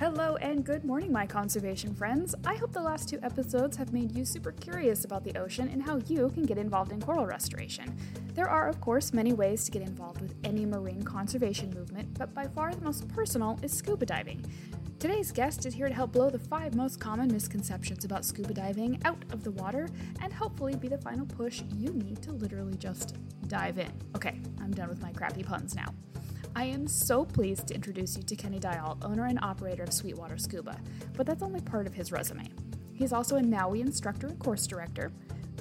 Hello and good morning, my conservation friends. I hope the last two episodes have made you super curious about the ocean and how you can get involved in coral restoration. There are, of course, many ways to get involved with any marine conservation movement, but by far the most personal is scuba diving. Today's guest is here to help blow the five most common misconceptions about scuba diving out of the water and hopefully be the final push you need to literally just dive in. Okay, I'm done with my crappy puns now. I am so pleased to introduce you to Kenny Dyal, owner and operator of Sweetwater Scuba, but that's only part of his resume. He's also a NAUI instructor and course director,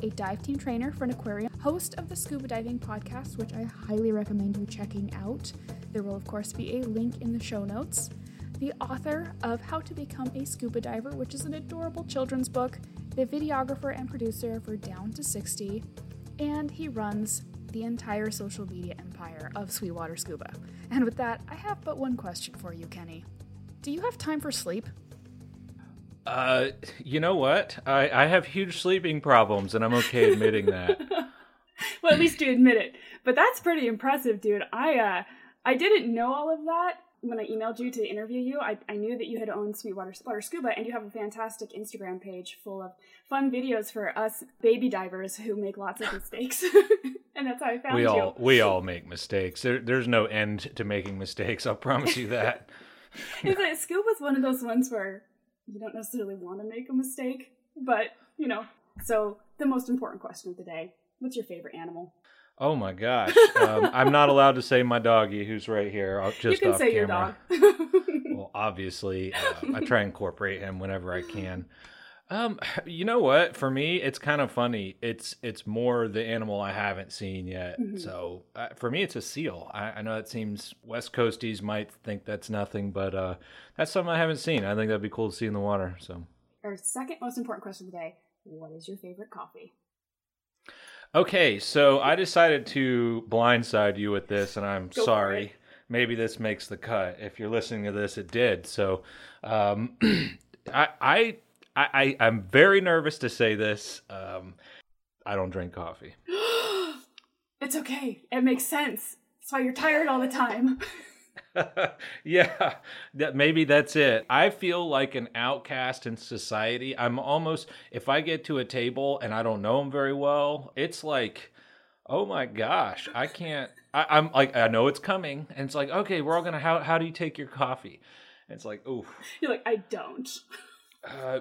a dive team trainer for an aquarium, host of the Scuba Diving Podcast, which I highly recommend you checking out. There will, of course, be a link in the show notes. The author of How to Become a Scuba Diver, which is an adorable children's book, the videographer and producer for Down to 60, and he runs the entire social media empire of Sweetwater Scuba. And with that, I have but one question for you, Kenny. Do you have time for sleep? Uh, you know what? I, I have huge sleeping problems, and I'm okay admitting that. well, at least you admit it. But that's pretty impressive, dude. I uh, I didn't know all of that when I emailed you to interview you, I, I knew that you had owned Sweetwater Water Scuba, and you have a fantastic Instagram page full of fun videos for us baby divers who make lots of mistakes. and that's how I found we you. all we all make mistakes. There, there's no end to making mistakes. I'll promise you that. it's like scuba's one of those ones where you don't necessarily want to make a mistake, but you know. So the most important question of the day: What's your favorite animal? Oh my gosh! Um, I'm not allowed to say my doggy, who's right here. I'll, just you can off say camera. your dog. well, obviously, uh, I try and incorporate him whenever I can. Um, you know what? For me, it's kind of funny. It's it's more the animal I haven't seen yet. Mm-hmm. So uh, for me, it's a seal. I, I, know that seems West Coasties might think that's nothing, but uh, that's something I haven't seen. I think that'd be cool to see in the water. So our second most important question today: What is your favorite coffee? Okay, so I decided to blindside you with this, and I'm Go sorry. Maybe this makes the cut. If you're listening to this, it did. So, um, I, I, I, I'm very nervous to say this. Um, I don't drink coffee. it's okay. It makes sense. That's why you're tired all the time. yeah, that maybe that's it. I feel like an outcast in society. I'm almost if I get to a table and I don't know them very well, it's like, oh my gosh, I can't. I, am like, I know it's coming, and it's like, okay, we're all gonna. How how do you take your coffee? And it's like, oh, you're like, I don't. Uh,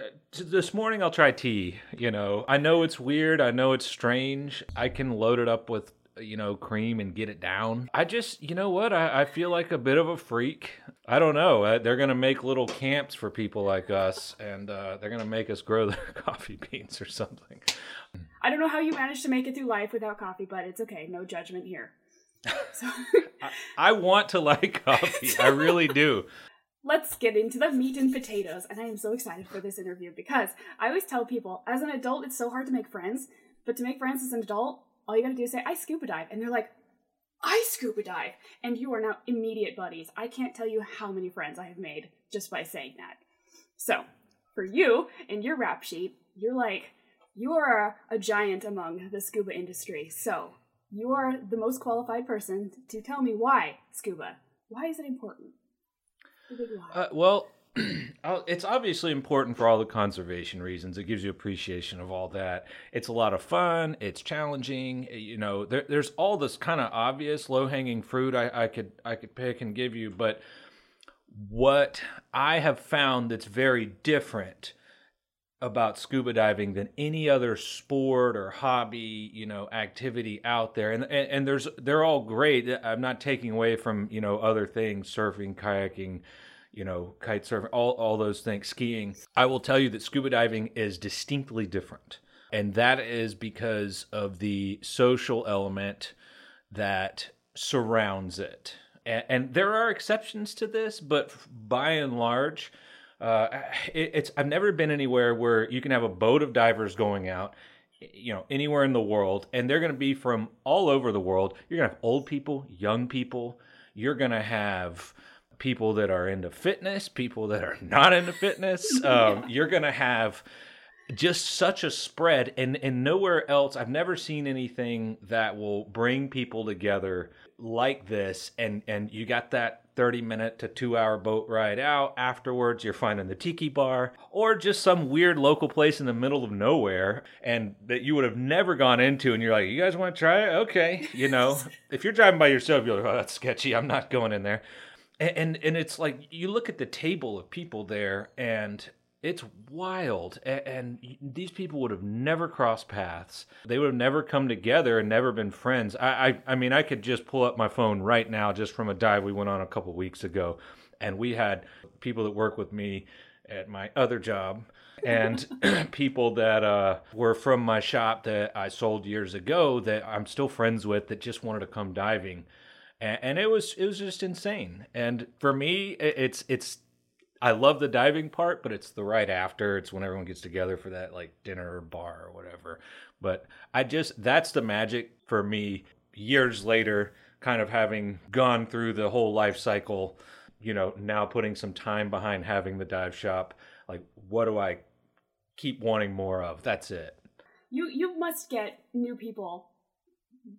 uh, this morning I'll try tea. You know, I know it's weird. I know it's strange. I can load it up with you know, cream and get it down. I just, you know what? I, I feel like a bit of a freak. I don't know. Uh, they're going to make little camps for people like us, and uh, they're going to make us grow their coffee beans or something. I don't know how you managed to make it through life without coffee, but it's okay. No judgment here. So. I, I want to like coffee. I really do. Let's get into the meat and potatoes. And I am so excited for this interview because I always tell people as an adult, it's so hard to make friends. But to make friends as an adult, all you gotta do is say, I scuba dive. And they're like, I scuba dive. And you are now immediate buddies. I can't tell you how many friends I have made just by saying that. So, for you and your rap sheet, you're like, you are a, giant among the scuba industry. So, you are the most qualified person to tell me why scuba. Why is it important? Uh, well, it's obviously important for all the conservation reasons. It gives you appreciation of all that. It's a lot of fun. It's challenging. Eh, you know, there, there's all this kind of obvious low hanging fruit I, I could I could pick and give you, but what I have found that's very different about scuba diving than any other sport or hobby, you know, activity out there. And, and and there's they're all great. I'm not taking away from, you know, other things, surfing, kayaking, you know, kite surfing, all, all those things, skiing. I will tell you that scuba diving is distinctly different. And that is because of the social element that surrounds it. And, and there are exceptions to this, but by and large, uh, it, it's I've never been anywhere where you can have a boat of divers going out you know anywhere in the world and they're going to be from all over the world you're going to have old people young people you're going to have people that are into fitness, people that are not into fitness. Um, yeah. You're going to have just such a spread and and nowhere else I've never seen anything that will bring people together like this and and you got that 30 minute to 2 hour boat ride out afterwards you're finding the tiki bar or just some weird local place in the middle of nowhere and that you would have never gone into and you're like you guys want to try it okay you know if you're driving by yourself you're like oh that's sketchy I'm not going in there and, and it's like you look at the table of people there and it's wild. And, and, these people would have never crossed paths. They would have never come together and never been friends. I, I i mean i could just pull up my phone right now just from a dive we went on a couple weeks ago and we had people that work with me at my other job and people that uh, were from my shop that i sold years ago that i'm still friends with that just wanted to come diving and, and it was it was just insane and for me it's it's I love the diving part, but it's the right after. It's when everyone gets together for that like dinner or bar or whatever. But I just that's the magic for me years later, kind of having gone through the whole life cycle, you know, now putting some time behind having the dive shop. Like what do I keep wanting more of? That's it. You you must get new people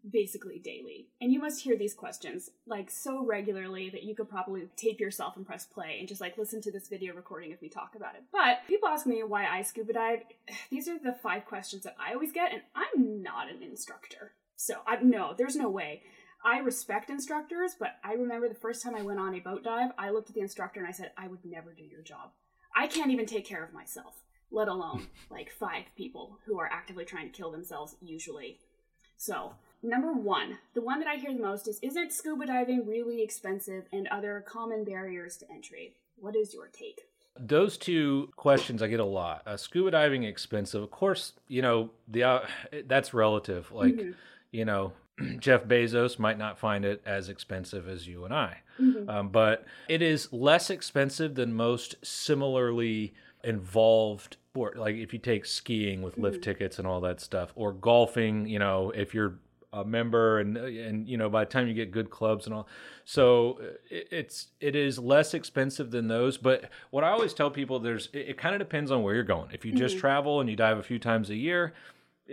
basically daily. And you must hear these questions like so regularly that you could probably tape yourself and press play and just like listen to this video recording if we talk about it. But people ask me why I scuba dive. These are the five questions that I always get, and I'm not an instructor. So I no, there's no way. I respect instructors, but I remember the first time I went on a boat dive, I looked at the instructor and I said, I would never do your job. I can't even take care of myself, let alone like five people who are actively trying to kill themselves usually. So Number one, the one that I hear the most is Isn't scuba diving really expensive and other common barriers to entry? What is your take? Those two questions I get a lot. Uh, scuba diving expensive, of course. You know the uh, that's relative. Like, mm-hmm. you know, Jeff Bezos might not find it as expensive as you and I, mm-hmm. um, but it is less expensive than most similarly involved sport. Like if you take skiing with lift mm-hmm. tickets and all that stuff, or golfing. You know, if you're a member and and you know by the time you get good clubs and all. So it, it's it is less expensive than those but what i always tell people there's it, it kind of depends on where you're going. If you just mm-hmm. travel and you dive a few times a year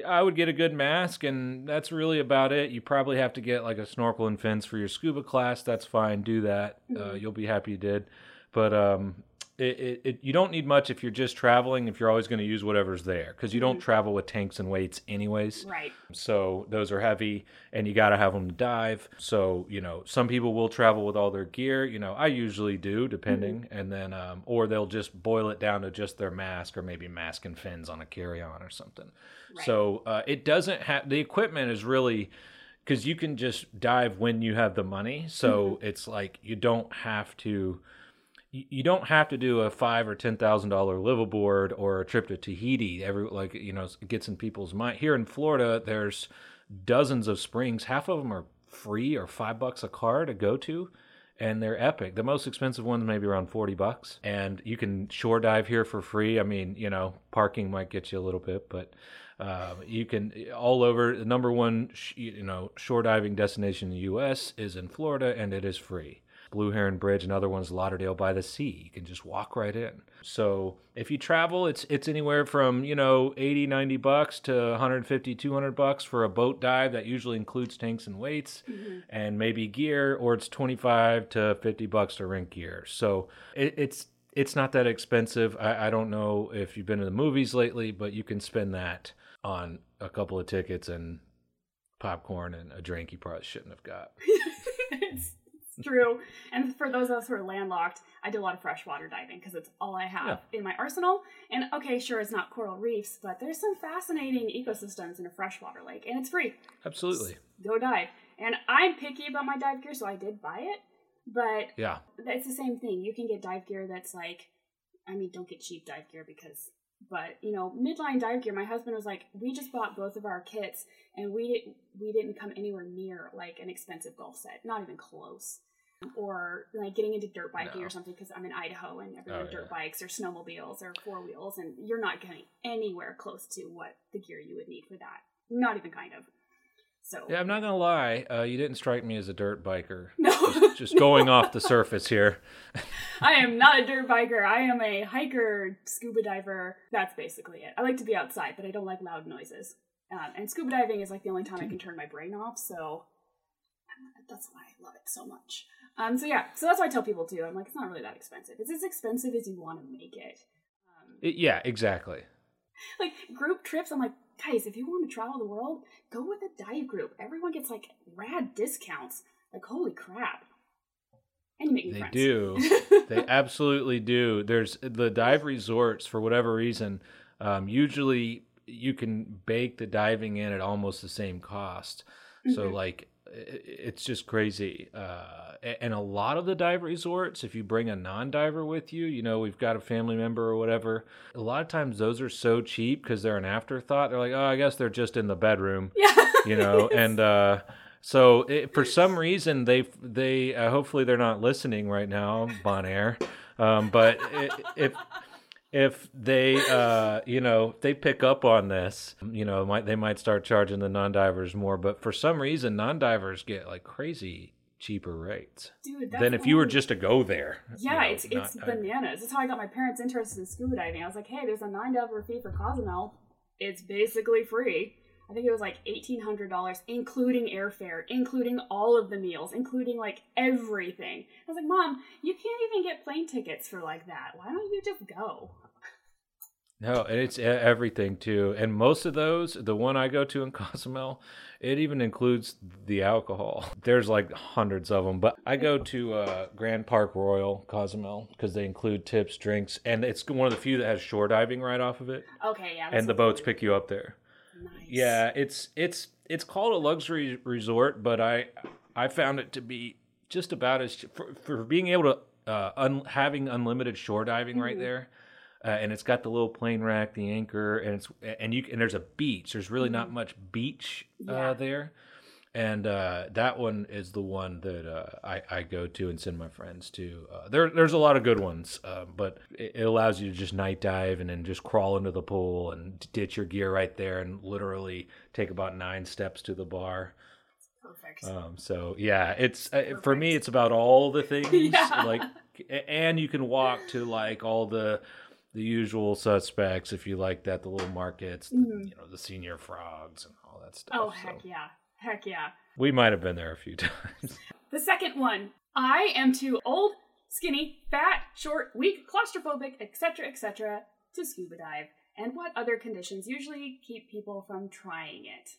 i would get a good mask and that's really about it. You probably have to get like a snorkel and fins for your scuba class. That's fine. Do that. Uh, mm-hmm. uh, you'll be happy you did. But um, it, it, it, you don't need much if you're just traveling if you're always going to use whatever's there because you don't mm-hmm. travel with tanks and weights anyways right so those are heavy and you got to have them to dive so you know some people will travel with all their gear you know i usually do depending mm-hmm. and then um, or they'll just boil it down to just their mask or maybe mask and fins on a carry-on or something right. so uh, it doesn't have the equipment is really because you can just dive when you have the money so mm-hmm. it's like you don't have to you don't have to do a five or ten thousand dollar liveaboard or a trip to Tahiti. Every like you know it gets in people's mind. Here in Florida, there's dozens of springs. Half of them are free or five bucks a car to go to, and they're epic. The most expensive ones maybe around forty bucks, and you can shore dive here for free. I mean, you know, parking might get you a little bit, but. Uh, you can all over the number one, you know, shore diving destination in the U.S. is in Florida, and it is free. Blue Heron Bridge, another one's Lauderdale by the Sea. You can just walk right in. So if you travel, it's it's anywhere from, you know, 80, 90 bucks to 150, 200 bucks for a boat dive. That usually includes tanks and weights mm-hmm. and maybe gear, or it's 25 to 50 bucks to rent gear. So it, it's it's not that expensive. I, I don't know if you've been to the movies lately, but you can spend that on a couple of tickets and popcorn and a drink you probably shouldn't have got. true. And for those of us who are landlocked, I do a lot of freshwater diving because it's all I have yeah. in my arsenal. And okay, sure, it's not coral reefs, but there's some fascinating ecosystems in a freshwater lake, and it's free. Absolutely. Just go dive. And I'm picky about my dive gear, so I did buy it. But yeah, it's the same thing. You can get dive gear that's like, I mean, don't get cheap dive gear because but you know midline dive gear my husband was like we just bought both of our kits and we didn't we didn't come anywhere near like an expensive golf set not even close or like getting into dirt biking no. or something because I'm in Idaho and everywhere oh, dirt yeah. bikes or snowmobiles or four wheels and you're not getting anywhere close to what the gear you would need for that. Not even kind of. So yeah, I'm not gonna lie. Uh, you didn't strike me as a dirt biker. No, just, just going off the surface here. I am not a dirt biker. I am a hiker, scuba diver. That's basically it. I like to be outside, but I don't like loud noises. Um, and scuba diving is like the only time I can turn my brain off. So that's why I love it so much. Um, so yeah, so that's why I tell people too. I'm like, it's not really that expensive. It's as expensive as you want to make it. Um, it yeah, exactly. Like group trips, I'm like, guys, if you want to travel the world, go with a dive group. Everyone gets like rad discounts. Like, holy crap. And you make they friends. do. they absolutely do. There's the dive resorts for whatever reason. Um, usually, you can bake the diving in at almost the same cost. Mm-hmm. So, like, it's just crazy. Uh, and a lot of the dive resorts, if you bring a non-diver with you, you know, we've got a family member or whatever. A lot of times those are so cheap because they're an afterthought. They're like, oh, I guess they're just in the bedroom, yeah, you know. and uh, so it, for some reason they they uh, hopefully they're not listening right now, Bonaire. Um, but it, if if they uh, you know they pick up on this you know might they might start charging the non-divers more but for some reason non-divers get like crazy cheaper rates Dude, than if you were just to go there yeah you know, it's it's bananas. That's how i got my parents interested in scuba diving. I was like hey there's a nine diver fee for cozumel it's basically free I think it was like eighteen hundred dollars, including airfare, including all of the meals, including like everything. I was like, Mom, you can't even get plane tickets for like that. Why don't you just go? No, and it's everything too. And most of those, the one I go to in Cozumel, it even includes the alcohol. There's like hundreds of them, but I go to uh, Grand Park Royal Cozumel because they include tips, drinks, and it's one of the few that has shore diving right off of it. Okay, yeah. And the boats pick you up there. Nice. Yeah, it's it's it's called a luxury resort, but I I found it to be just about as for, for being able to uh, un, having unlimited shore diving mm-hmm. right there. Uh, and it's got the little plane rack, the anchor, and it's and you and there's a beach. There's really mm-hmm. not much beach uh, yeah. there, and uh, that one is the one that uh, I, I go to and send my friends to. Uh, there, there's a lot of good ones, uh, but it, it, allows you to just night dive and then just crawl into the pool and ditch your gear right there and literally take about nine steps to the bar. Perfect. Um, so yeah, it's uh, for me. It's about all the things yeah. like, and you can walk to like all the the usual suspects if you like that the little markets mm-hmm. you know the Señor Frogs and all that stuff oh heck so. yeah Heck yeah. We might have been there a few times. the second one I am too old, skinny, fat, short, weak, claustrophobic, etc., etc., to scuba dive, and what other conditions usually keep people from trying it.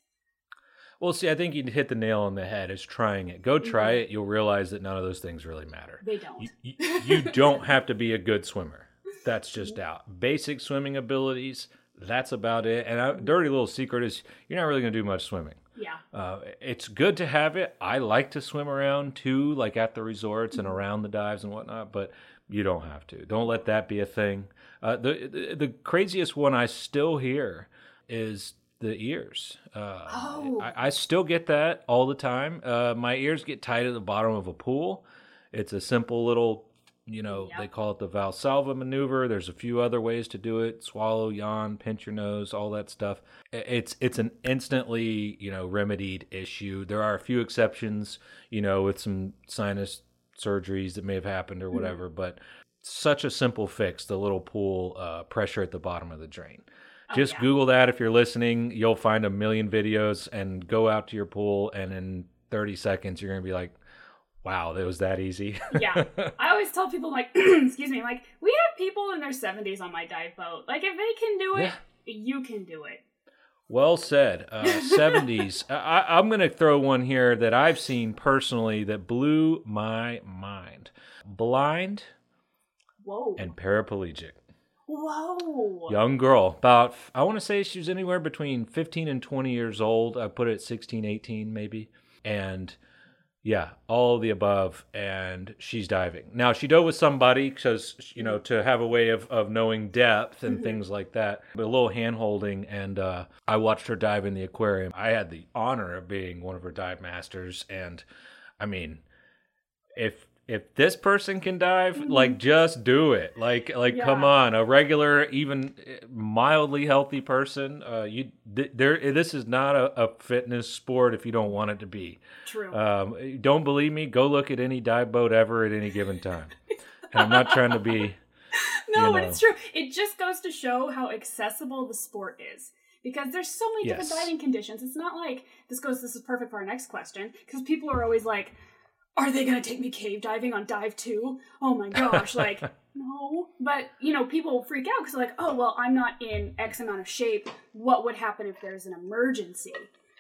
Well, see, I think you hit the nail on the head. Is trying it. Go try mm-hmm. it. You'll realize that none of those things really matter. They don't. You, you, you don't have to be a good swimmer. That's just mm-hmm. out. Basic swimming abilities. That's about it. And a dirty little secret is you're not really going to do much swimming. Yeah. Uh, it's good to have it. I like to swim around too, like at the resorts and mm-hmm. around the dives and whatnot, but you don't have to. Don't let that be a thing. Uh, the, the, the craziest one I still hear is the ears. Uh, oh. I, I, still get that all the time. Uh, my ears get tight at the bottom of a pool. It's a simple little you know, yep. they call it the Valsalva maneuver. There's a few other ways to do it: swallow, yawn, pinch your nose, all that stuff. It's it's an instantly you know remedied issue. There are a few exceptions, you know, with some sinus surgeries that may have happened or mm-hmm. whatever, mm-hmm. but such a simple fix: the little pool uh, pressure at the bottom of the drain. Oh, Just yeah. Google that if you're listening. You'll find a million videos and go out to your pool, and in 30 seconds, you're gonna be like wow, it was that easy. yeah. I always tell people, like, excuse me, like, we have people in their 70s on my dive boat. Like, if they can do it, yeah. you can do it. Well said. Uh, 70s. I, I'm going to throw one here that I've seen personally that blew my mind blind Whoa. and paraplegic. Whoa. Young girl, about, I want to say she was anywhere between 15 and 20 years old. I put it at 16, 18, maybe. And yeah, all the above, and she's diving. Now she dove with somebody because you know to have a way of, of knowing depth and mm-hmm. things like that. But a little hand holding, and uh, I watched her dive in the aquarium. I had the honor of being one of her dive masters, and I mean, if if this person can dive, mm-hmm. like just do it. Like like yeah. come on, a regular, even eh, mildly healthy person, uh, you there. This is not a, a, fitness sport if you don't want it to be. True. Um, don't believe me? Go look at any dive boat ever at any given time. and I'm not trying to be. No, you know, but it's true. It just goes to show how accessible the sport is because there's so many yes. different diving conditions. It's not like this goes. This is perfect for our next question because people are always like are they going to take me cave diving on dive two? Oh my gosh, like, no. But, you know, people freak out because they're like, oh, well, I'm not in X amount of shape. What would happen if there's an emergency?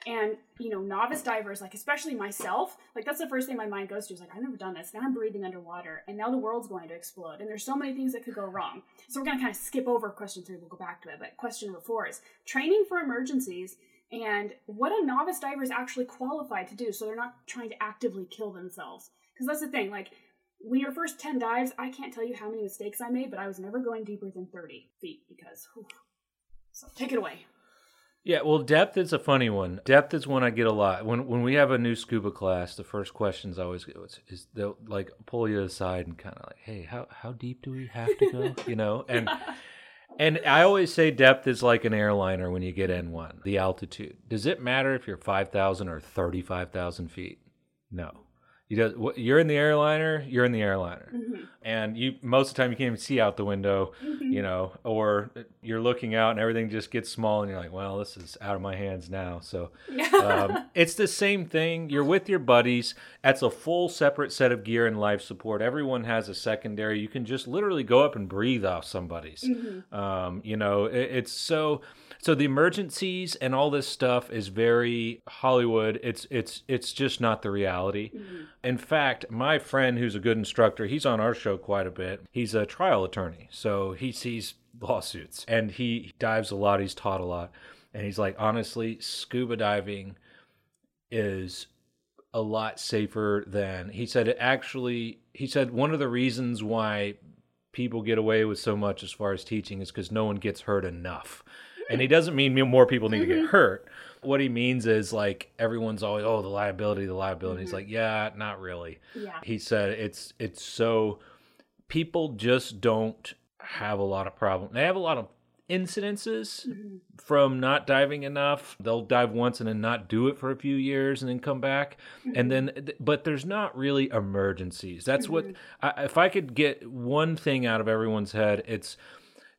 And, you know, novice divers, like, especially myself, like, that's the first thing my mind goes to is like, I've never done this. Now I'm breathing underwater, and now the world's going to explode. And there's so many things that could go wrong. So we're going to kind of skip over question three. We'll go back to it. But question number four is training for emergencies and what a novice diver is actually qualified to do so they're not trying to actively kill themselves because that's the thing like when your first 10 dives i can't tell you how many mistakes i made but i was never going deeper than 30 feet because whew. so take it away yeah, well, depth is a funny one. Depth is one I get a lot. When when we have a new scuba class, the first questions I always get is, is they'll like pull you aside and kind of like, "Hey, how how deep do we have to go?" you know, and And I always say depth is like an airliner when you get N1, the altitude. Does it matter if you're 5,000 or 35,000 feet? No. You you're in the airliner, you're in the airliner. Mm-hmm. And you most of the time you can't even see out the window, mm-hmm. you know, or you're looking out and everything just gets small and you're like, well, this is out of my hands now. So um, it's the same thing. You're with your buddies. That's a full separate set of gear and life support. Everyone has a secondary. You can just literally go up and breathe off somebody's. Mm-hmm. Um, you know, it, it's so so the emergencies and all this stuff is very Hollywood. It's it's it's just not the reality. Mm-hmm. In fact, my friend who's a good instructor, he's on our show quite a bit. He's a trial attorney, so he sees lawsuits and he dives a lot. He's taught a lot, and he's like, honestly, scuba diving is a lot safer than he said. It actually, he said one of the reasons why people get away with so much as far as teaching is because no one gets hurt enough and he doesn't mean more people need mm-hmm. to get mm-hmm. hurt. What he means is like everyone's always oh the liability, the liability. Mm-hmm. He's like yeah, not really. Yeah. He said it's it's so people just don't have a lot of problem. They have a lot of incidences mm-hmm. from not diving enough. They'll dive once and then not do it for a few years and then come back. Mm-hmm. And then, but there's not really emergencies. That's mm-hmm. what, I, if I could get one thing out of everyone's head, it's,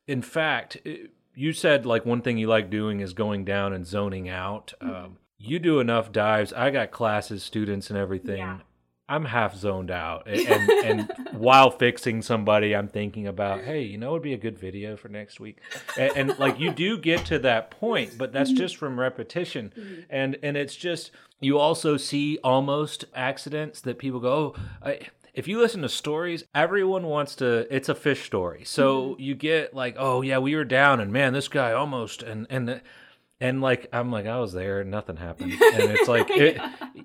in fact, it, you said like one thing you like doing is going down and zoning out. Mm-hmm. Um, you do enough dives. I got classes, students, and everything. Yeah. I'm half zoned out, and, and, and, while fixing somebody, I'm thinking about, hey, you know, it'd be a good video for next week, and, and like you do get to that point, but that's mm-hmm. just from repetition, mm-hmm. and and it's just you also see almost accidents that people go, oh, I, if you listen to stories, everyone wants to. It's a fish story, so mm-hmm. you get like, oh yeah, we were down, and man, this guy almost, and and and like I'm like I was there, and nothing happened, and it's like it,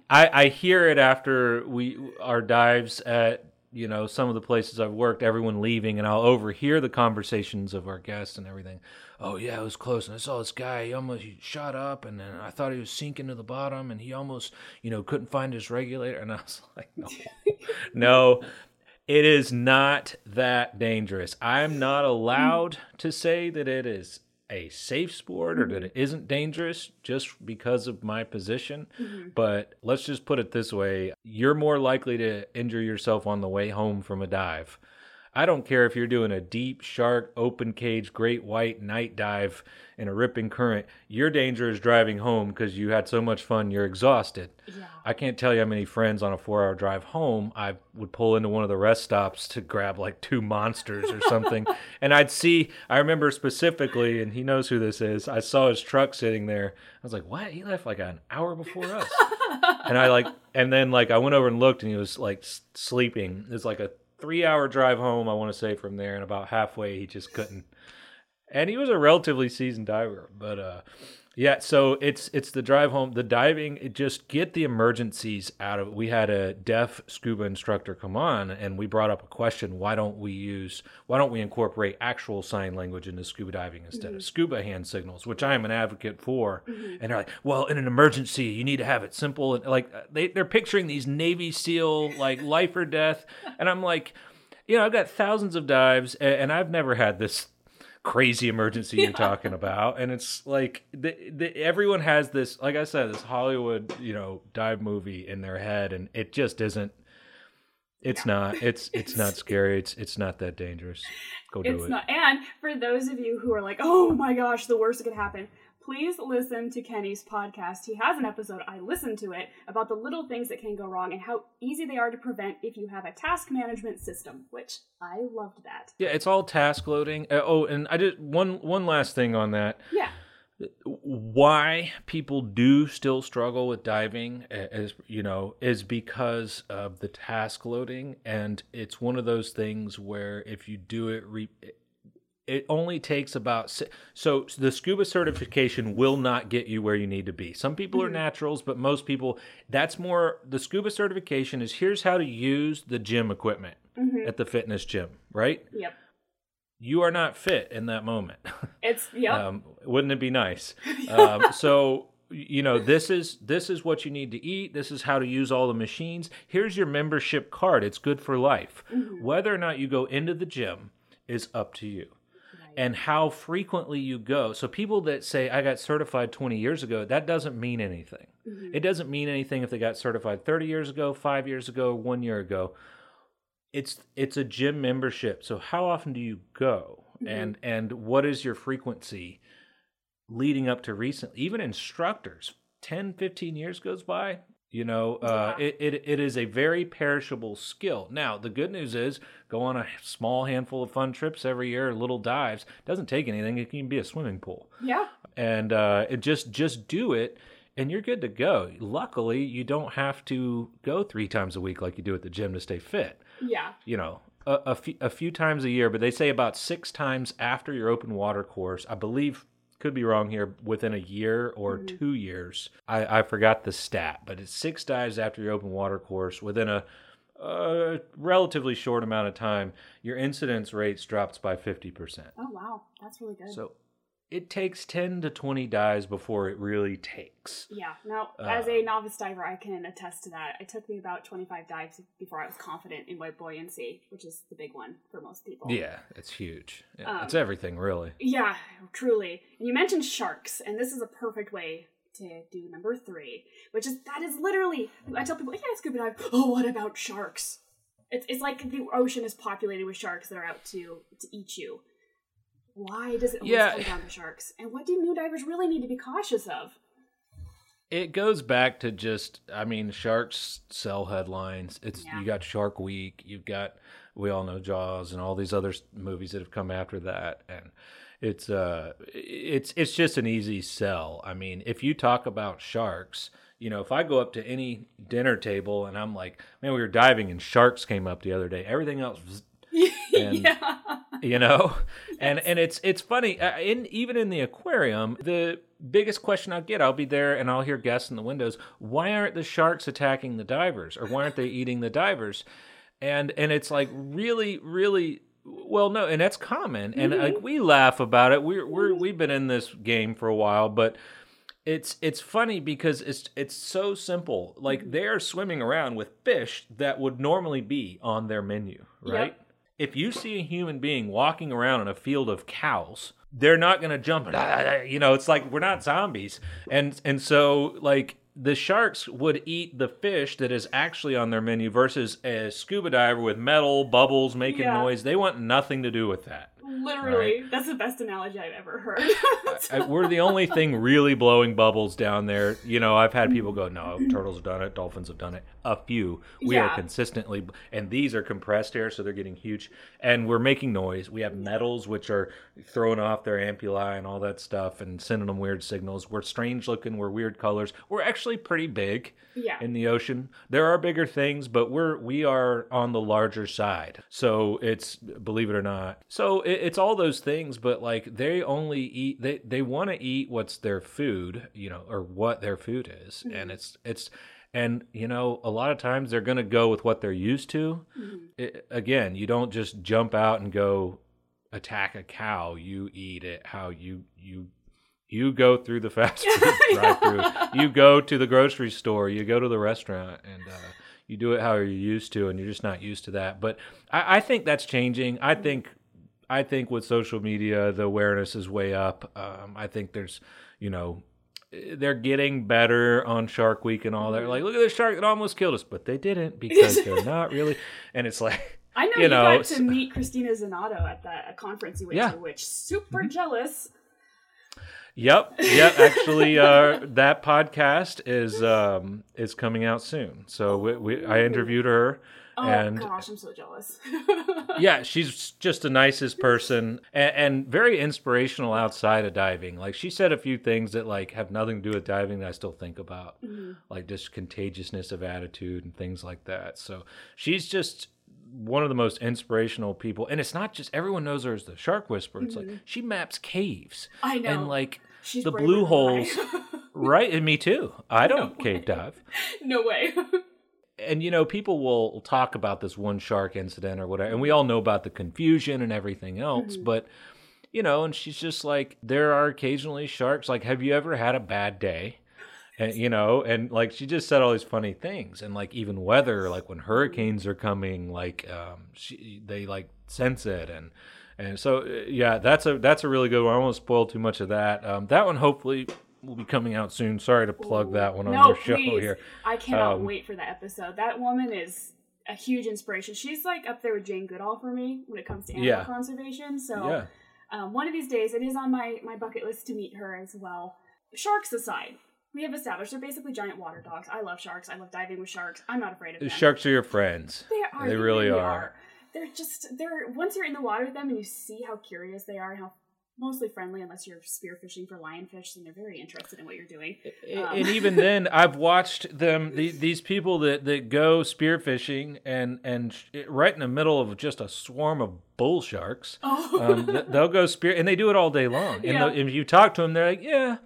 I I hear it after we our dives at you know some of the places I've worked, everyone leaving, and I'll overhear the conversations of our guests and everything. Oh yeah, it was close, and I saw this guy. He almost he shot up, and then I thought he was sinking to the bottom, and he almost you know couldn't find his regulator, and I was like, no, no. It is not that dangerous. I'm not allowed to say that it is a safe sport or that it isn't dangerous just because of my position. Mm-hmm. But let's just put it this way you're more likely to injure yourself on the way home from a dive I don't care if you're doing a deep, shark, open cage, great white night dive in a ripping current. Your danger is driving home because you had so much fun, you're exhausted. Yeah. I can't tell you how many friends on a four hour drive home I would pull into one of the rest stops to grab like two monsters or something. and I'd see, I remember specifically, and he knows who this is, I saw his truck sitting there. I was like, what? He left like an hour before us. and I like, and then like I went over and looked and he was like sleeping. It's like a three hour drive home, I want to say, from there. And about halfway, he just couldn't. And he was a relatively seasoned diver. But uh, Yeah, so it's it's the drive home, the diving. It just get the emergencies out of. We had a deaf scuba instructor come on, and we brought up a question: Why don't we use? Why don't we incorporate actual sign language into scuba diving instead mm-hmm. of scuba hand signals, which I am an advocate for? Mm-hmm. And they're like, well, in an emergency, you need to have it simple and like they they're picturing these Navy SEAL like life or death, and I'm like, you know, I've got thousands of dives, and I've never had this crazy emergency you're talking about. And it's like the, the, everyone has this like i said this hollywood you know dive movie in their head and it just isn't it's yeah. not it's, it's it's not scary. It's it's not that dangerous. Go do it's it. not and for those of you who are like oh my gosh the worst that could happen please listen to Kenny's podcast. He has an episode, I listened to it, about the little things that can go wrong and how easy they are to prevent if you have a task management system, which I loved that. Yeah, it's all task loading. Uh, oh, and I did one one last thing on that. Yeah. Why people do still struggle with diving, as you know, is because of the task loading, and it's one of those things where if you do it re- it only takes about so the scuba certification will not get you where you need to be. Some people are naturals but most people that's more the scuba certification is here's how to use the gym equipment mm-hmm. at the fitness gym right? Yep. You are not fit in that moment. It's yeah um, wouldn't it be nice? Um, so you know this is this is what you need to eat. This is how to use all the machines. Here's your membership card. It's good for life. Mm-hmm. whether or not you go into the gym is up to you and how frequently you go. So people that say I got certified 20 years ago, that doesn't mean anything. Mm-hmm. It doesn't mean anything if they got certified 30 years ago, 5 years ago, 1 year ago. It's it's a gym membership. So how often do you go? Mm-hmm. And and what is your frequency leading up to recently? even instructors 10 15 years goes by you know, uh, yeah. it, it, it is a very perishable skill. Now, the good news is go on a small handful of fun trips every year, little dives. Doesn't take anything. It can be a swimming pool. Yeah. And uh, it just just do it, and you're good to go. Luckily, you don't have to go three times a week like you do at the gym to stay fit. Yeah. You know, a, a, few, a few times a year, but they say about six times after your open water course. I believe could be wrong here, within a year or mm-hmm. two years. I, I forgot the stat, but it's six dives after your open water course within a, a relatively short amount of time. Your incidence rates drops by 50%. Oh, wow. That's really good. So it takes 10 to 20 dives before it really takes. Yeah. Now, uh, as a novice diver, I can attest to that. It took me about 25 dives before I was confident in my buoyancy, which is the big one for most people. Yeah, it's huge. Yeah, um, it's everything, really. Yeah, truly. And you mentioned sharks, and this is a perfect way to do number three, which is that is literally, I tell people, yeah, scuba dive. Oh, what about sharks? It's, it's like the ocean is populated with sharks that are out to, to eat you why does it always yeah. come down to sharks? And what do new divers really need to be cautious of? It goes back to just, I mean, sharks sell headlines. It's yeah. you got Shark Week, you've got we all know Jaws, and all these other movies that have come after that, and it's uh, it's it's just an easy sell. I mean, if you talk about sharks, you know, if I go up to any dinner table and I'm like, man, we were diving and sharks came up the other day, everything else was and, yeah. You know, yes. and and it's it's funny. Uh, in even in the aquarium, the biggest question I'll get, I'll be there and I'll hear guests in the windows. Why aren't the sharks attacking the divers, or why aren't they eating the divers? And and it's like really, really well, no, and that's common, and mm-hmm. like we laugh about it. We're we're mm-hmm. we've been in this game for a while, but it's it's funny because it's it's so simple. Like mm-hmm. they're swimming around with fish that would normally be on their menu, right? Yep if you see a human being walking around in a field of cows, they're not going to jump. You know, it's like we're not zombies, and and so like the sharks would eat the fish that is actually on their menu versus a scuba diver with metal bubbles making yeah. noise. They want nothing to do with that. Literally, right? that's the best analogy I've ever heard. I, we're the only thing really blowing bubbles down there. You know, I've had people go, "No, turtles have done it, dolphins have done it." A few. We yeah. are consistently, and these are compressed air, so they're getting huge, and we're making noise. We have metals which are throwing off their ampullae and all that stuff, and sending them weird signals. We're strange looking. We're weird colors. We're actually pretty big yeah. in the ocean. There are bigger things, but we're we are on the larger side. So it's believe it or not. So it, it's all those things, but like they only eat they they want to eat what's their food, you know, or what their food is, mm-hmm. and it's it's and you know a lot of times they're going to go with what they're used to. Mm-hmm. It, again, you don't just jump out and go attack a cow. You eat it how you you you go through the fast food drive through. You go to the grocery store. You go to the restaurant, and uh, you do it how you're used to, and you're just not used to that. But I, I think that's changing. I think I think with social media, the awareness is way up. Um, I think there's, you know, they're getting better on Shark Week and all that. Like, look at this shark that almost killed us, but they didn't because they're not really. And it's like, I know you, you know, got to meet Cristina Zenato at the conference you went yeah. to, which super mm-hmm. jealous. Yep, yep. Actually, uh, that podcast is um, is coming out soon. So we, we, I interviewed her. Oh and, gosh, I'm so jealous. yeah, she's just the nicest person and, and, very inspirational outside of diving. Like she said a few things that like have nothing to do with diving that I still think about, mm-hmm. like just contagiousness of attitude and things like that. So she's just one of the most inspirational people. And it's not just everyone knows her as the shark whisperer. It's mm-hmm. like she maps caves. I know. And like She's the blue holes. right, and me too. I don't no cave dive. No way. And you know, people will talk about this one shark incident or whatever, and we all know about the confusion and everything else, mm-hmm. but you know, and she's just like, there are occasionally sharks. Like, have you ever had a bad day? And, you know, and like she just said all these funny things, and like even weather, like when hurricanes are coming, like um, she they like sense it, and and so uh, yeah, that's a that's a really good one. I won't spoil too much of that. Um, that one hopefully will be coming out soon. Sorry to plug that one on no, your show please. here. I cannot um, wait for that episode. That woman is a huge inspiration. She's like up there with Jane Goodall for me when it comes to animal yeah. conservation. So yeah. um, one of these days, it is on my my bucket list to meet her as well. Sharks aside, we have established they're basically giant water dogs. I love sharks. I love diving with sharks. I'm not afraid of them. Sharks are your friends. They are. They, really, really are. are. They're just they're once you're in the water with them and you see how curious they are and how mostly friendly unless you're spearfishing for lionfish and they're very interested in what you're doing um. and even then i've watched them the, these people that, that go spearfishing and and right in the middle of just a swarm of bull sharks oh. um, they'll go spear and they do it all day long and yeah. if you talk to them they're like yeah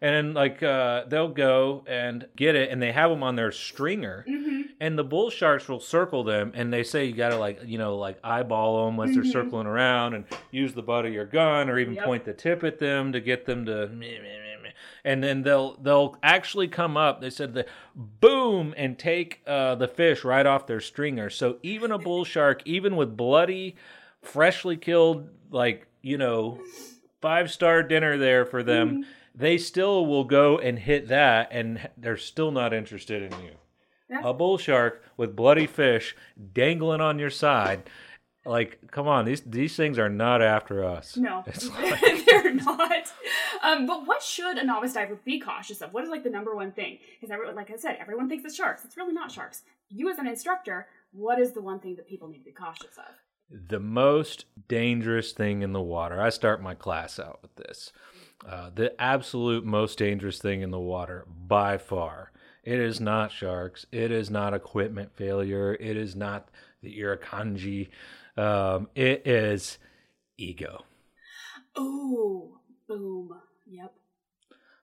and then like uh, they'll go and get it and they have them on their stringer mm-hmm. And the bull sharks will circle them and they say you gotta like you know like eyeball them once mm-hmm. they're circling around and use the butt of your gun or even yep. point the tip at them to get them to and then they'll they'll actually come up they said the boom and take uh, the fish right off their stringer so even a bull shark even with bloody freshly killed like you know five star dinner there for them mm-hmm they still will go and hit that, and they're still not interested in you. Yeah. A bull shark with bloody fish dangling on your side. Like, come on, these these things are not after us. No, like... they're not. Um, but what should a novice diver be cautious of? What is like the number one thing? Because like I said, everyone thinks it's sharks. It's really not sharks. You as an instructor, what is the one thing that people need to be cautious of? The most dangerous thing in the water. I start my class out with this. Uh, the absolute most dangerous thing in the water by far. It is not sharks. It is not equipment failure. It is not the irukandji. Um, it is ego. Oh, boom. Yep.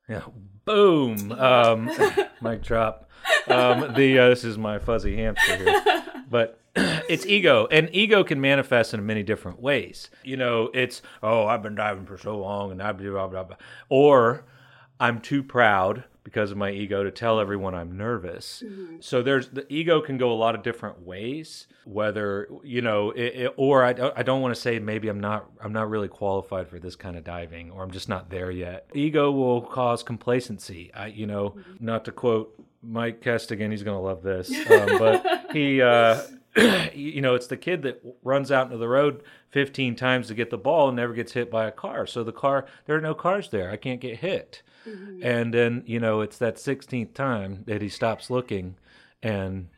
Yeah, boom. Um, mic drop. Um, the uh, this is my fuzzy hamster here, but it's ego, and ego can manifest in many different ways. You know, it's oh, I've been diving for so long, and I blah blah blah, or I'm too proud because of my ego to tell everyone I'm nervous. Mm-hmm. So there's the ego can go a lot of different ways. Whether you know, it, it, or I, I don't want to say maybe I'm not I'm not really qualified for this kind of diving, or I'm just not there yet. Ego will cause complacency. I you know, mm-hmm. not to quote Mike Kestigan, he's gonna love this, um, but he. Uh, you know, it's the kid that runs out into the road 15 times to get the ball and never gets hit by a car. So the car, there are no cars there. I can't get hit. Mm-hmm. And then, you know, it's that 16th time that he stops looking. And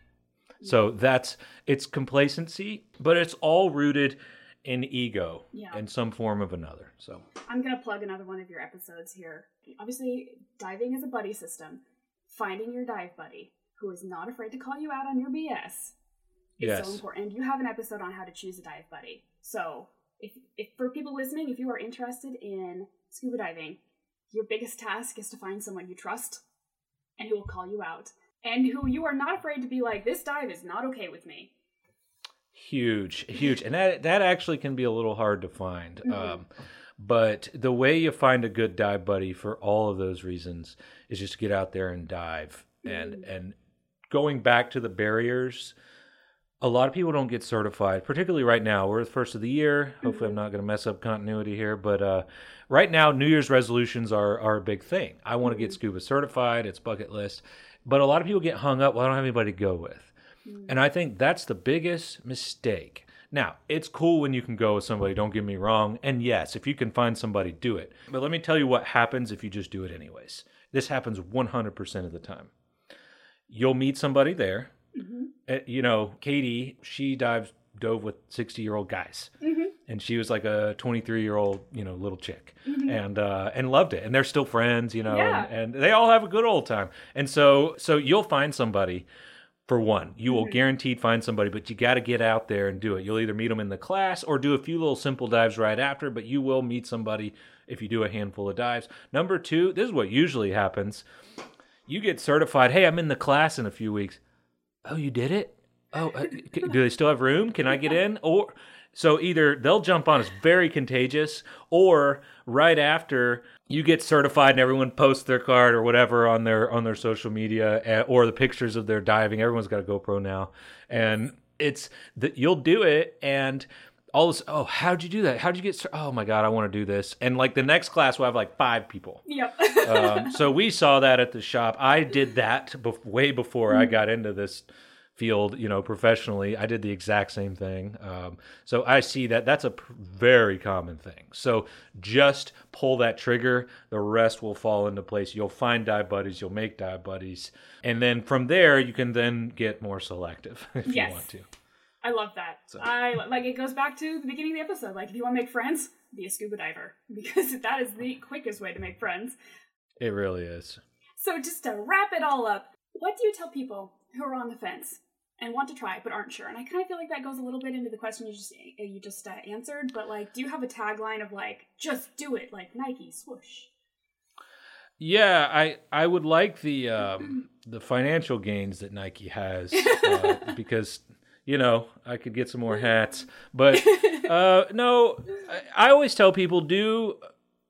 so that's, it's complacency, but it's all rooted in ego yeah. in some form of another. So I'm going to plug another one of your episodes here. Obviously, diving is a buddy system. Finding your dive buddy who is not afraid to call you out on your BS is yes. so important. You have an episode on how to choose a dive buddy. So if, if for people listening, if you are interested in scuba diving, your biggest task is to find someone you trust and who will call you out and who you are not afraid to be like, this dive is not okay with me. Huge, huge, and that that actually can be a little hard to find. Mm-hmm. Um, but the way you find a good dive buddy for all of those reasons is just to get out there and dive. Mm-hmm. And and going back to the barriers, a lot of people don't get certified, particularly right now. We're the first of the year. Hopefully, mm-hmm. I'm not going to mess up continuity here. But uh, right now, New Year's resolutions are, are a big thing. I want to get mm-hmm. scuba certified, it's bucket list. But a lot of people get hung up, well, I don't have anybody to go with. Mm. And I think that's the biggest mistake. Now, it's cool when you can go with somebody, don't get me wrong. And yes, if you can find somebody, do it. But let me tell you what happens if you just do it anyways. This happens 100% of the time. You'll meet somebody there uh, you know, Katie, she dives dove with 60 year old guys. Mm-hmm. And she was like a 23 year old, you know, little chick, mm-hmm. and uh, and loved it. And they're still friends, you know, yeah. and, and, they all have a good old time. And so so you'll find somebody. For one, you will mm-hmm. guaranteed find somebody, but you got to get out there and do it. You'll either meet them in the class or do a few little simple dives right after, but you will meet somebody if you do a handful of dives. Number two, this is what usually happens. You get certified. Hey, I'm in the class in a few weeks oh, you did it? Oh, uh, do they still have room? Can I get in? Or so either they'll jump on, it's very contagious, or right after you get certified and everyone posts their card or whatever on their on their social media eh, or the pictures of their diving. Everyone's got a GoPro now, and it's that you'll do it and all this oh how'd you do that how'd you get started? oh my god i want to do this and like the next class will have like five people yep um, so we saw that at the shop i did that be- way before mm-hmm. i got into this field, you know, professionally, I did the exact same thing. Um, so I see that that's a pr- very common thing. So just pull that trigger, the rest will fall into place. You'll find dive buddies, you'll make dive buddies, and then from there you can then get more selective if yes. you want to. I love that. So. I like it goes back to the beginning of the episode. Like if you want to make friends, be a scuba diver because that is the quickest way to make friends. It really is. So just to wrap it all up, what do you tell people who are on the fence and want to try but aren't sure. And I kind of feel like that goes a little bit into the question you just uh, you just uh, answered. But like, do you have a tagline of like just do it, like Nike swoosh? Yeah, I I would like the um, the financial gains that Nike has uh, because you know I could get some more hats. But uh, no, I, I always tell people do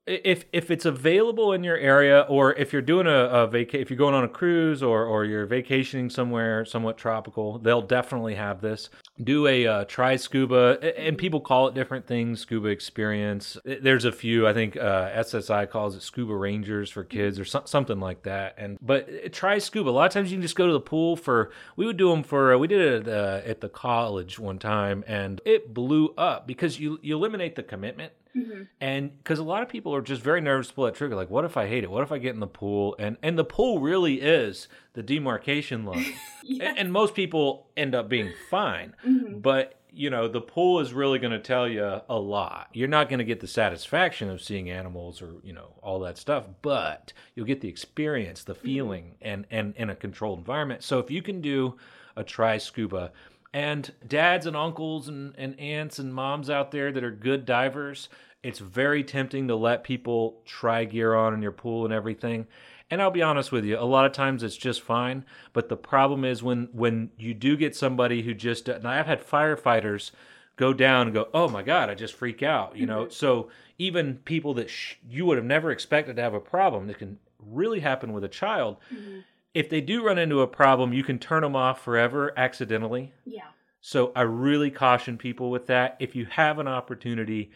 if if it's available in your area or if you're doing a, a vaca- if you're going on a cruise or or you're vacationing somewhere somewhat tropical they'll definitely have this do a uh, try scuba and people call it different things scuba experience. There's a few i think uh, ssi calls it scuba rangers for kids or so- something like that. And but uh, try scuba. A lot of times you can just go to the pool for we would do them for uh, we did it at, at the college one time and it blew up because you you eliminate the commitment Mm-hmm. And because a lot of people are just very nervous to pull that trigger. Like, what if I hate it? What if I get in the pool? And and the pool really is the demarcation line. yes. and, and, most people end up being fine. Mm-hmm. But you know, the pool is really going to tell you a lot. You're not going to get the satisfaction of seeing animals or you know all that stuff, but you'll get the experience, the mm-hmm. feeling, and and in a controlled environment. So if you can do a try scuba and dads and uncles and, and aunts and moms out there that are good divers, it's very tempting to let people try gear on in your pool and everything. And I'll be honest with you, a lot of times it's just fine. But the problem is when when you do get somebody who just and I've had firefighters go down and go, oh my god, I just freak out, you know. Mm-hmm. So even people that sh- you would have never expected to have a problem, that can really happen with a child. Mm-hmm if they do run into a problem, you can turn them off forever accidentally. Yeah. So I really caution people with that. If you have an opportunity,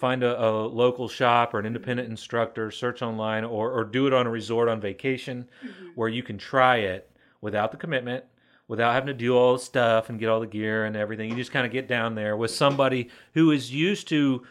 find a, a local shop or an independent instructor, search online, or, or do it on a resort on vacation mm-hmm. where you can try it without the commitment, without having to do all the stuff and get all the gear and everything. You just kind of get down there with somebody who is used to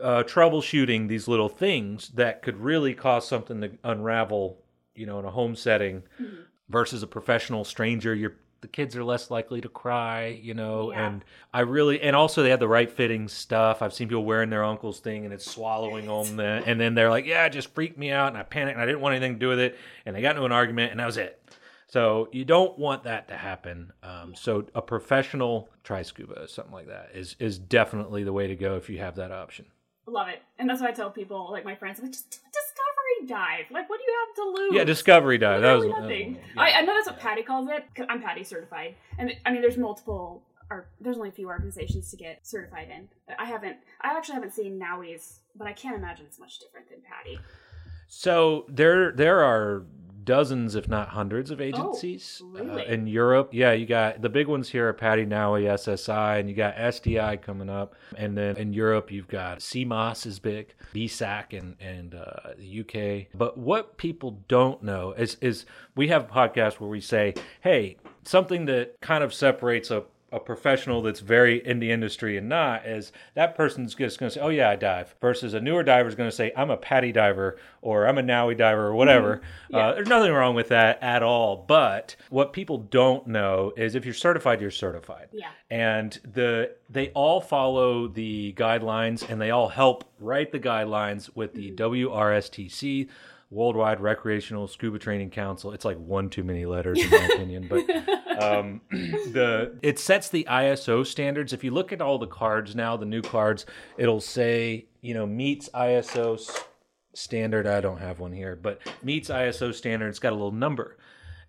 uh, troubleshooting these little things that could really cause something to unravel you know in a home setting mm-hmm. versus a professional stranger you're the kids are less likely to cry, you know, yeah. and I really, and also they have the right fitting stuff. I've seen people wearing their uncle's thing and it's swallowing on them, and then they're like, yeah, it just freaked me out and I panicked and I didn't want anything to do with it, and they got into an argument and that was it. So you don't want that to happen. Um, so a professional try scuba, something like that, is is definitely the way to go if you have that option. Love it, and that's why I tell people, like my friends, like just discovery dive. Like, what do you have to lose? Yeah, discovery dive. Literally that was nothing. uh, yeah. I, I know that's what PADI calls it. Cause I'm PADI certified, and I mean, there's multiple. Or there's only a few organizations to get certified in. I haven't. I actually haven't seen NAUI's, but I can't imagine it's much different than PADI. So there there are dozens, if not hundreds, of agencies Oh, really? uh, in Europe. Yeah, you got the big ones here are PADI NAUI, SSI, and you got SDI coming up. And then in Europe, you've got CMAS is big, BSAC, and and uh, the UK. But what people don't know is is we have a podcast where we say, hey, something that kind of separates a a professional that's very in the industry and not is that person's just going to say, "Oh yeah, I dive," versus a newer diver is going to say, "I'm a PADI diver" or "I'm a NAUI diver" or whatever. Uh, there's nothing wrong with that at all. But what people don't know is if you're certified, you're certified. Yeah. And the they all follow the guidelines and they all help write the guidelines with the WRSTC. Worldwide Recreational Scuba Training Council. It's like one too many letters in my opinion, but um, the it sets the ISO standards. If you look at all the cards now, the new cards, it'll say you know meets ISO standard. I don't have one here, but meets ISO standard. It's got a little number,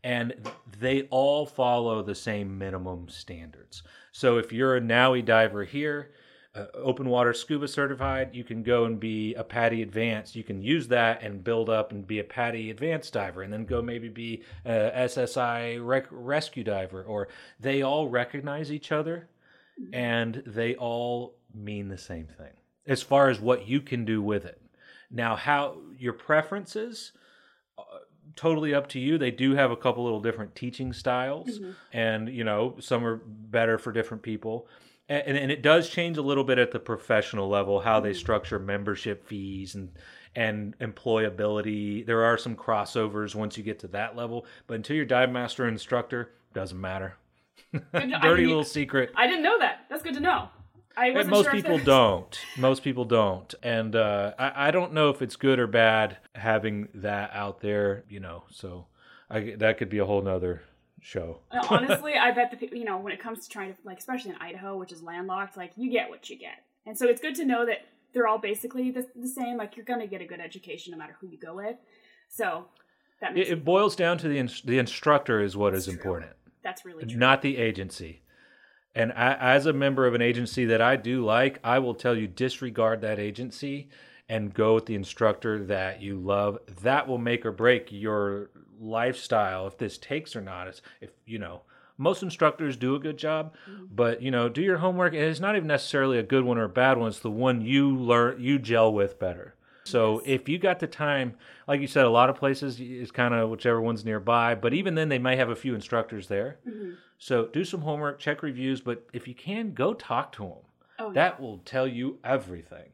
and they all follow the same minimum standards. So if you're a NAUI diver here, uh, open water scuba certified, you can go and be a PADI advanced. You can use that and build up and be a PADI advanced diver, and then go maybe be a SSI rec- rescue diver. Or they all recognize each other, and they all mean the same thing as far as what you can do with it. Now, how your preferences uh, totally up to you. They do have a couple little different teaching styles, and you know some are better for different people. And, and it does change a little bit at the professional level how they structure membership fees and and employability. There are some crossovers once you get to that level, but until you're dive master instructor, doesn't matter. I Dirty mean, little secret. I didn't know that. That's good to know. I wasn't most sure people don't. Most people don't. And uh, I, I don't know if it's good or bad having that out there, you know. So I, that could be a whole nother show. Uh, Honestly, I bet the people, you know, when it comes to trying to, like, especially in Idaho, which is landlocked, like, you get what you get. And so it's good to know that they're all basically the, the same. Like, you're going to get a good education no matter who you go with. So that makes It, it boils down to the the instructor is what is true. important, that's really true. not the agency. And I, as a member of an agency that I do like, I will tell you disregard that agency and go with the instructor that you love. That will make or break your lifestyle if this takes or not. It's, if you know, most instructors do a good job, mm-hmm. but you know, do your homework. And it's not even necessarily a good one or a bad one. It's the one you learn, you gel with better. So if you got the time, like you said, a lot of places is kind of whichever one's nearby. But even then, they may have a few instructors there. Mm-hmm. So do some homework, check reviews. But if you can, go talk to them. Oh, that will tell you everything.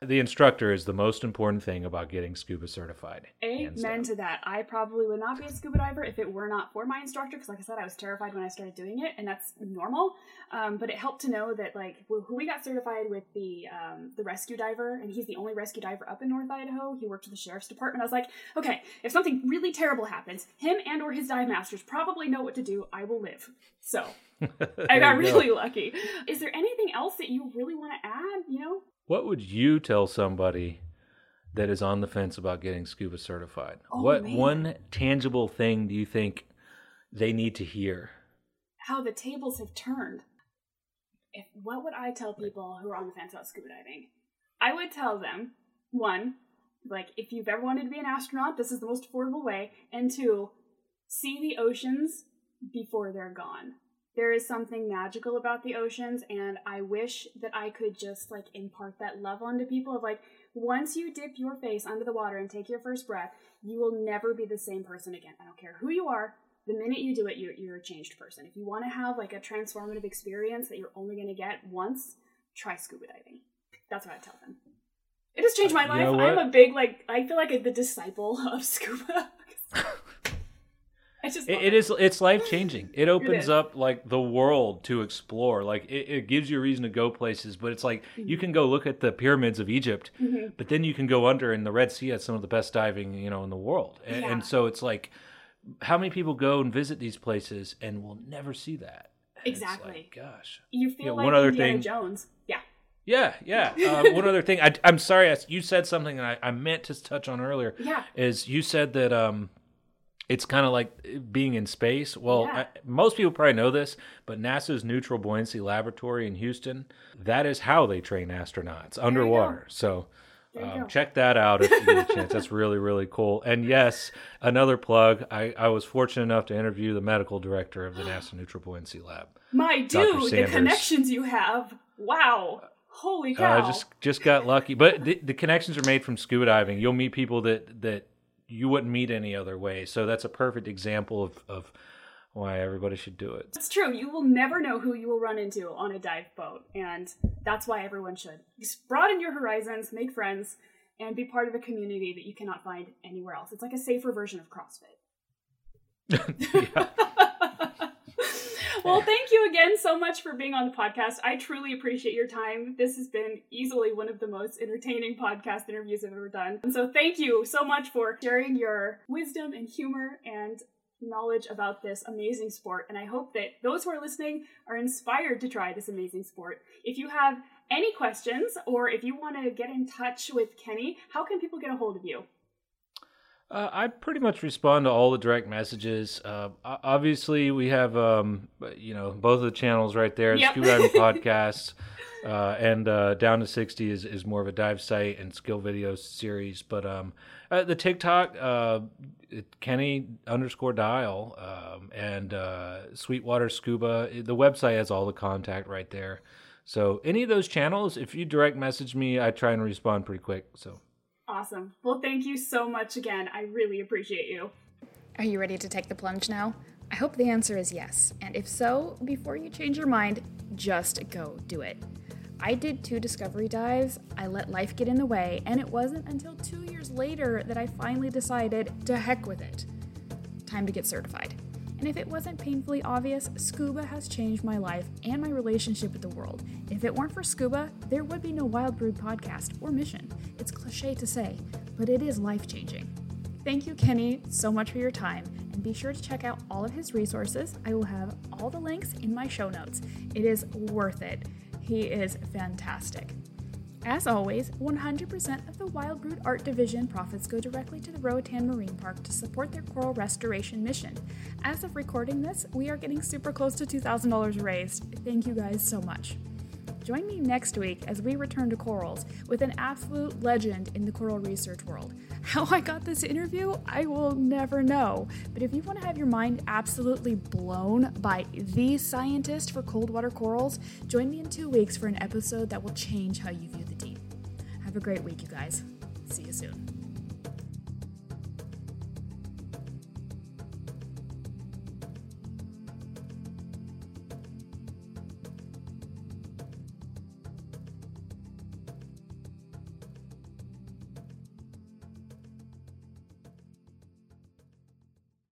The instructor is the most important thing about getting scuba certified. Amen to that. I probably would not be a scuba diver if it were not for my instructor, because like I said, I was terrified when I started doing it, and that's normal. Um, but it helped to know that like who who we got certified with the um, the rescue diver, and he's the only rescue diver up in North Idaho. He worked with the sheriff's department. I was like, okay, if something really terrible happens, him and or his dive masters probably know what to do. I will live. So I got go. really lucky. Is there anything else that you really want to add? You know, What would you tell somebody that is on the fence about getting scuba certified? Oh, what man. one tangible thing do you think they need to hear? how the tables have turned. If what would I tell people who are on the fence about scuba diving? I would tell them one, like if you've ever wanted to be an astronaut, this is the most affordable way, and two, see the oceans before they're gone. There is something magical about the oceans, and I wish that I could just like impart that love onto people of like once you dip your face under the water and take your first breath, you will never be the same person again. I don't care who you are, the minute you do it, you're, you're a changed person. If you want to have like a transformative experience that you're only going to get once, try scuba diving. That's what I tell them. It has changed my You life. know I'm a big like I feel like a, the disciple of scuba. I just It, it is it's life changing. It opens is. up like the world to explore. Like it, it gives you a reason to go places. But it's like you can go look at the pyramids of Egypt, but then you can go under in the Red Sea at some of the best diving you know in the world. And, Yeah. and so it's like how many people go and visit these places and will never see that? And exactly. Like, gosh. You feel like one other Indiana thing, Jones. Yeah. Yeah, yeah. Uh, one other thing, I, am sorry, I, you said something that I, I, meant to touch on earlier. Yeah. Is you said that um, it's kind of like being in space. Well, yeah. I, most people probably know this, but NASA's Neutral Buoyancy Laboratory in Houston, that is how they train astronauts underwater. So um, check that out if you get a chance. That's really, really cool. And yes, another plug. I, I was fortunate enough to interview the medical director of the NASA Neutral Buoyancy Lab. My dude, the connections you have. Wow. Holy uh, cow! Uh, just just got lucky, but the, the connections are made from scuba diving. You'll meet people that that you wouldn't meet any other way. So that's a perfect example of, of why everybody should do it. It's true. You will never know who you will run into on a dive boat, and that's why everyone should. Just broaden your horizons, make friends, and be part of a community that you cannot find anywhere else. It's like a safer version of CrossFit. well, thank you again so much for being on the podcast. I truly appreciate your time. This has been easily one of the most entertaining podcast interviews I've ever done. And so thank you so much for sharing your wisdom and humor and knowledge about this amazing sport. And I hope that those who are listening are inspired to try this amazing sport. If you have any questions or if you want to get in touch with Kenny, how can people get a hold of you? Uh, I pretty much respond to all the direct messages. Uh, obviously, we have um, you know both of the channels right there. Yep. Scuba diving podcast uh, and uh, down to sixty is, is more of a dive site and skill video series. But um, uh, the TikTok uh, Kenny underscore Dyal um, and Sweetwater Scuba. The website has all the contact right there. So any of those channels, if you direct message me, I try and respond pretty quick. So. Awesome. Well, thank you so much again. I really appreciate you. Are you ready to take the plunge now? I hope the answer is yes. And if so, before you change your mind, just go do it. I did two discovery dives, I let life get in the way, and it wasn't until two years later that I finally decided to heck with it. Time to get certified. And if it wasn't painfully obvious, scuba has changed my life and my relationship with the world. If it weren't for scuba, there would be no Wild Brood podcast or mission. It's cliche to say, but it is life changing. Thank you, Kenny, so much for your time, and be sure to check out all of his resources. I will have all the links in my show notes. It is worth it. He is fantastic. As always, 100% of the Wild Art Division profits go directly to the Roatan Marine Park to support their coral restoration mission. As of recording this, we are getting super close to $2,000 raised. Thank you guys so much. Join me next week as we return to corals with an absolute legend in the coral research world. How I got this interview, I will never know. But if you want to have your mind absolutely blown by the scientist for cold water corals, join me in two weeks for an episode that will change how you view the deep. Have a great week, you guys. See you soon.